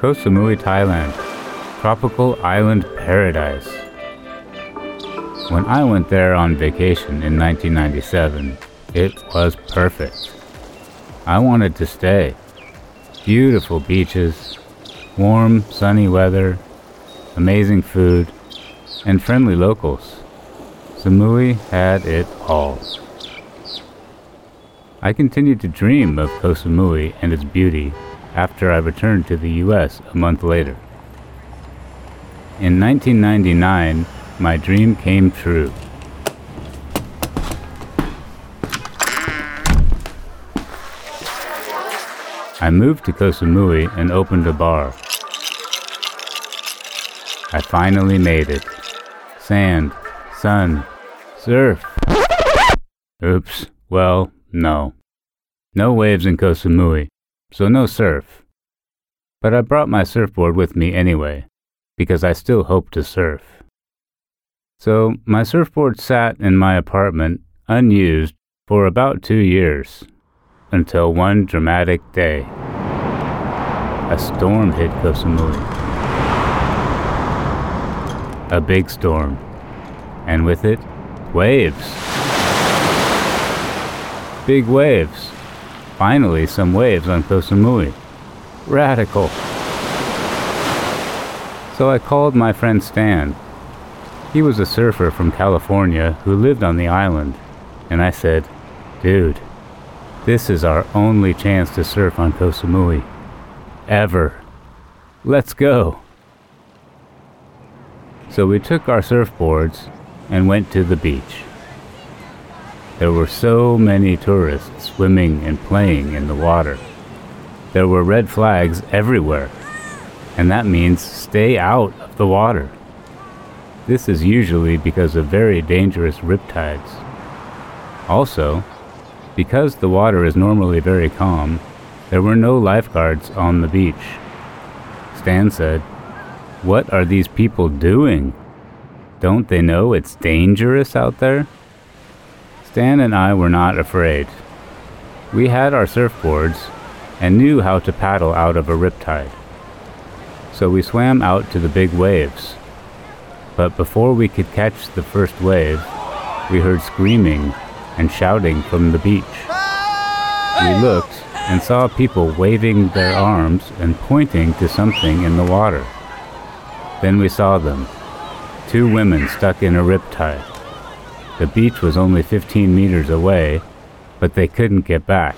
Koh Samui, Thailand, tropical island paradise. When I went there on vacation in 1997, it was perfect. I wanted to stay. Beautiful beaches, warm, sunny weather, amazing food, and friendly locals. Samui had it all. I continued to dream of Koh Samui and its beauty after I returned to the US a month later. In 1999, my dream came true. I moved to Koh Samui and opened a bar. I finally made it. Sand, sun, surf. Oops, well, no. No waves in Koh Samui, so no surf. But I brought my surfboard with me anyway, because I still hope to surf. So my surfboard sat in my apartment unused for about two years until one dramatic day. A storm hit Koh Samui. A big storm. And with it, waves. Big waves. Finally, some waves on Koh Samui. Radical. So I called my friend Stan. He was a surfer from California who lived on the island. And I said, Dude, this is our only chance to surf on Koh Samui. Ever. Let's go. So we took our surfboards and went to the beach. There were so many tourists swimming and playing in the water. There were red flags everywhere, and that means stay out of the water. This is usually because of very dangerous riptides. Also, because the water is normally very calm, there were no lifeguards on the beach. Stan said, What are these people doing? Don't they know it's dangerous out there? Stan and I were not afraid. We had our surfboards and knew how to paddle out of a riptide. So we swam out to the big waves. But before we could catch the first wave, we heard screaming and shouting from the beach. We looked and saw people waving their arms and pointing to something in the water. Then we saw them two women stuck in a riptide. The beach was only 15 meters away, but they couldn't get back.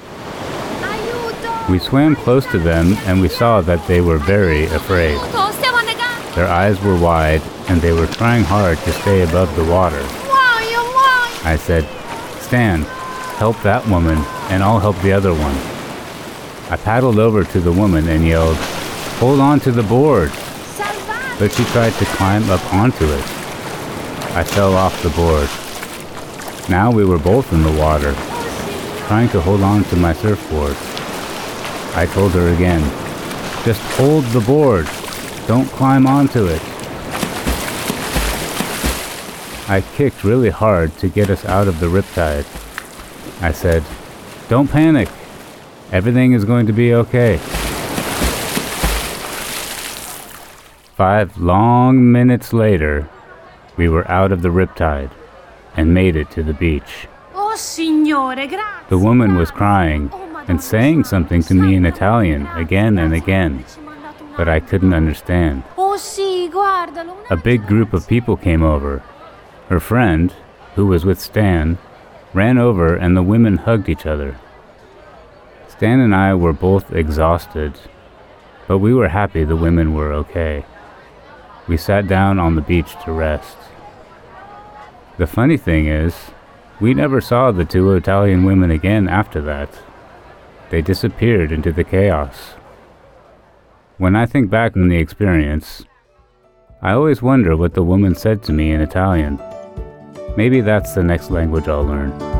We swam close to them and we saw that they were very afraid. Their eyes were wide and they were trying hard to stay above the water. I said, Stan, help that woman, and I'll help the other one. I paddled over to the woman and yelled, Hold on to the board! But she tried to climb up onto it. I fell off the board. Now we were both in the water, trying to hold on to my surfboard. I told her again, Just hold the board. Don't climb onto it. I kicked really hard to get us out of the riptide. I said, Don't panic. Everything is going to be okay. Five long minutes later, we were out of the riptide and made it to the beach. Oh, signore, grazie. The woman was crying and saying something to me in Italian again and again, but I couldn't understand. Oh. A big group of people came over. Her friend, who was with Stan, ran over and the women hugged each other. Stan and I were both exhausted, but we were happy the women were okay. We sat down on the beach to rest. The funny thing is, we never saw the two Italian women again after that. They disappeared into the chaos. When I think back on the experience, I always wonder what the woman said to me in Italian. Maybe that's the next language I'll learn.